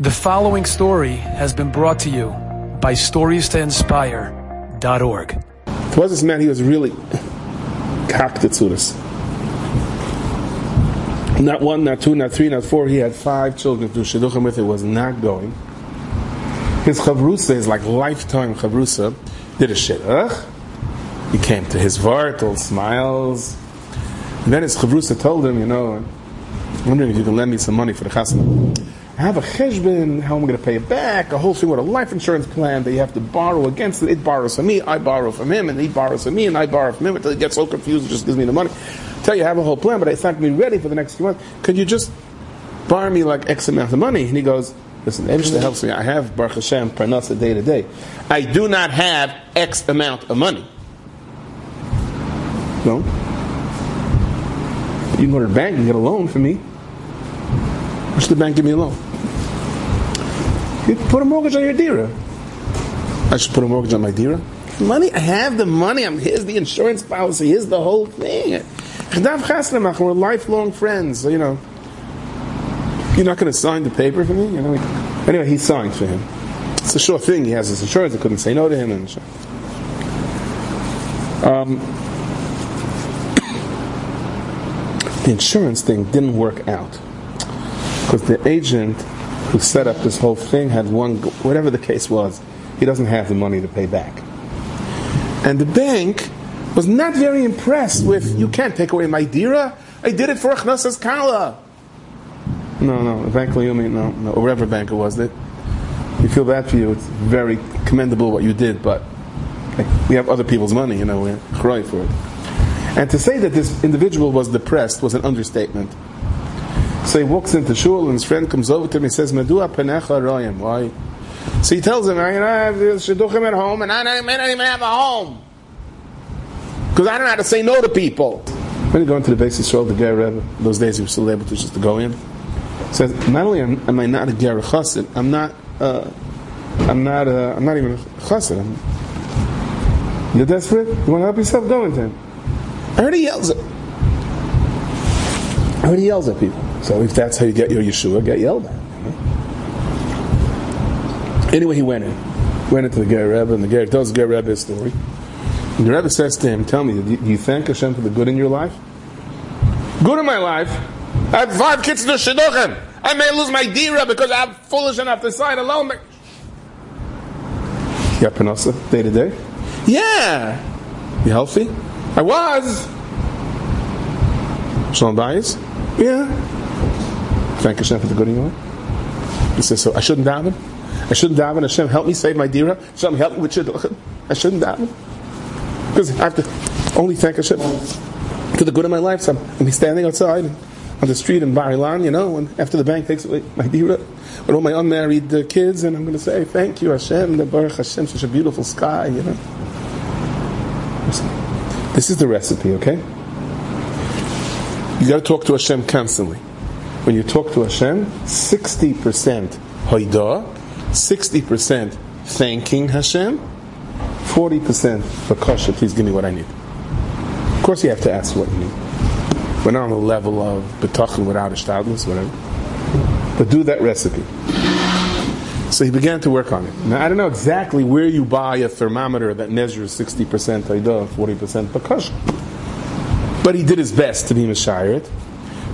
The following story has been brought to you by StoriesToInspire.org. There was this man, he was really kaktetsuris. Not one, not two, not three, not four. He had five children to Shidduchim with. It was not going. His chavrusa, his like lifetime chavrusa, did a shidduch. He came to his vart, smiles. And then his chavrusa told him, you know, I'm wondering if you can lend me some money for the chasana. I have a cheshbon, how am I going to pay it back? A whole thing with a life insurance plan that you have to borrow against it. It borrows from me, I borrow from him, and he borrows from me, and I borrow from him until he gets so confused, he just gives me the money. I tell you, I have a whole plan, but it's not going to be ready for the next few months. Could you just borrow me like X amount of money? And he goes, Listen, Ebishter helps me. I have Baruch Hashem Parnasa day to day. I do not have X amount of money. No. You can go to the bank and get a loan for me. Why should the bank give me a loan? You put a mortgage on your dira. I should put a mortgage on my dira. Money, I have the money. I'm, here's the insurance policy. Here's the whole thing. We're lifelong friends. So, you know, you're not going to sign the paper for me. You know. Anyway, he signed for him. It's a sure thing. He has his insurance. I couldn't say no to him. And um, the insurance thing didn't work out because the agent who set up this whole thing had one, whatever the case was, he doesn't have the money to pay back. And the bank was not very impressed with, you can't take away my dira. I did it for Achnasas Kala. No, no, Bank Leumi, no, no, whatever bank it was. That we feel bad for you. It's very commendable what you did, but like, we have other people's money, you know, we're for it. And to say that this individual was depressed was an understatement. So he walks into shul and his friend comes over to him and says, Medua penecha royim. Why? So he tells him, I have shidduchim at home and I don't, I don't even have a home. Because I don't know how to say no to people. When you go into the Beis Yisrael, the Ger Rebbe, those days he was still able to just to go in. Says, not only am, am I not a Ger Chassid, I'm not, uh, I'm not, uh, I'm not even a Chassid. I'm, you're desperate? You want to help yourself? Go into him. I heard he yells at, I heard he yells at people. So if that's how you get your Yeshua, get yelled at. Anyway, he went in. Went into the Ger Rebbe, and the Ger tells the Ger Rebbe his story. And the Rebbe says to him, Tell me, do you thank Hashem for the good in your life? Good in my life? I have five kids to Shidduchim. I may lose my dira because I'm foolish enough to sign alone. Yeah, Parnasa, day to day? Yeah. You healthy? I was. Shalom Bayis? Yeah. Thank Hashem for the good in your life. He says, so I shouldn't daven? I shouldn't daven. Hashem, help me save my dira. Hashem, help me with shidduchim. I shouldn't daven. Because I have to only thank Hashem for the good of my life. So I'm be standing outside on the street in Bar Ilan, you know, and after the bank takes away my dira with all my unmarried uh, kids, and I'm going to say, thank you, Hashem, the Baruch Hashem, such a beautiful sky, you know. This is the recipe, okay? You got to talk to Hashem constantly. When you talk to Hashem, 60% hoidah, 60% thanking Hashem, 40% bakasha, please give me what I need. Of course you have to ask what you need. We're not on the level of bitachon without ishtadlus, whatever. But do that recipe. So he began to work on it. Now I don't know exactly where you buy a thermometer that measures 60% hoidah, 40% bakasha. But he did his best to be Mashiach.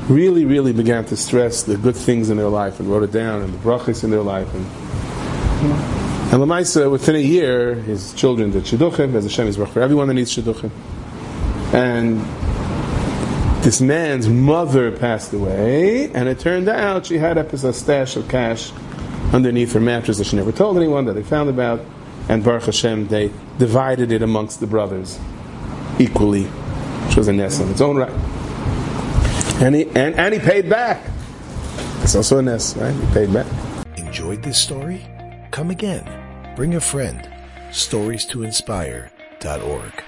Really, really began to stress the good things in their life and wrote it down and the brachas in their life. And, and Lamaisa, within a year, his children did shidduchim, as Hashem is for everyone that needs shidduchim. And this man's mother passed away, and it turned out she had a stash of cash underneath her mattress that she never told anyone that they found about, and Baruch Hashem, they divided it amongst the brothers equally, which was a ness in its own right. And he, and, and he paid back. It's also a ness, right? He paid back. Enjoyed this story? Come again. Bring a friend. Stories to inspire.org.